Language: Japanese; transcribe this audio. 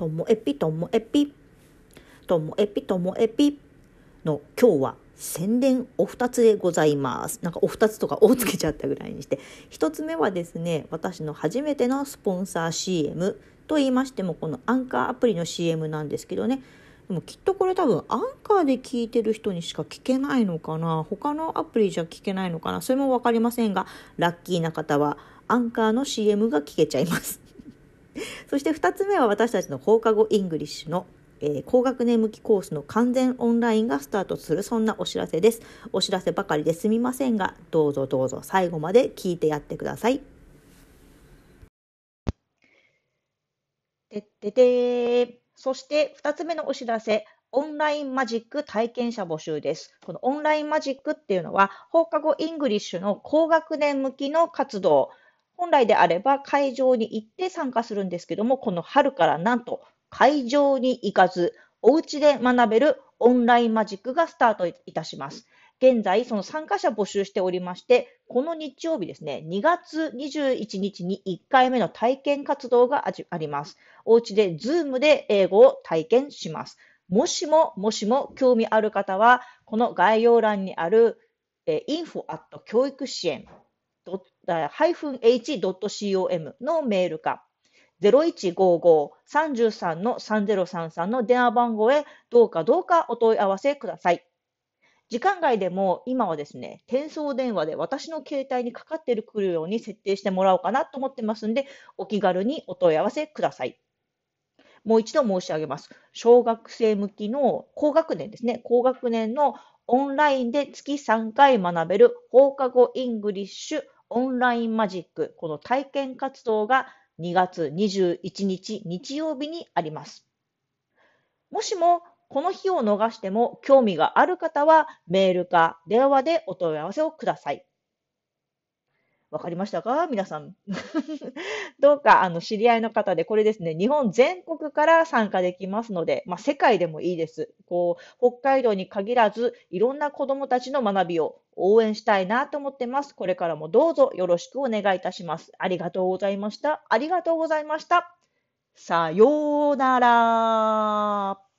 ともえぴともえぴともえぴともえぴの今日は宣伝お二つでございます。なんかお二つとかおつけちゃったぐらいにして。一つ目はですね私の初めてのスポンサー CM と言いましてもこのアンカーアプリの CM なんですけどね。でもきっとこれ多分アンカーで聞いてる人にしか聞けないのかな。他のアプリじゃ聞けないのかな。それも分かりませんがラッキーな方はアンカーの CM が聞けちゃいます。そして2つ目は私たちの放課後イングリッシュの、えー、高学年向きコースの完全オンラインがスタートするそんなお知らせです。お知らせばかりですみませんが、どうぞどうぞ最後まで聞いてやってください。てっててそして2つ目のお知らせ、オンラインマジック体験者募集です。このオンラインマジックっていうのは、放課後イングリッシュの高学年向きの活動、本来であれば会場に行って参加するんですけども、この春からなんと会場に行かず、お家で学べるオンラインマジックがスタートいたします。現在、その参加者募集しておりまして、この日曜日ですね、2月21日に1回目の体験活動があります。お家で Zoom で英語を体験します。もしも、もしも興味ある方は、この概要欄にある、え info@ 教育支援 -h.com のメールか、0155-33-3033の電話番号へどうかどうかお問い合わせください。時間外でも今はですね、転送電話で私の携帯にかかってくるように設定してもらおうかなと思ってますんで、お気軽にお問い合わせください。もう一度申し上げます。小学生向きの高学年ですね。高学年のオンラインで月3回学べる放課後イングリッシュオンラインマジック、この体験活動が2月21日日曜日にあります。もしもこの日を逃しても興味がある方はメールか電話でお問い合わせをください。わかりましたか？皆さん。どうか、あの、知り合いの方で、これですね、日本全国から参加できますので、まあ、世界でもいいです。こう、北海道に限らず、いろんな子供たちの学びを応援したいなと思ってます。これからもどうぞよろしくお願いいたします。ありがとうございました。ありがとうございました。さようなら。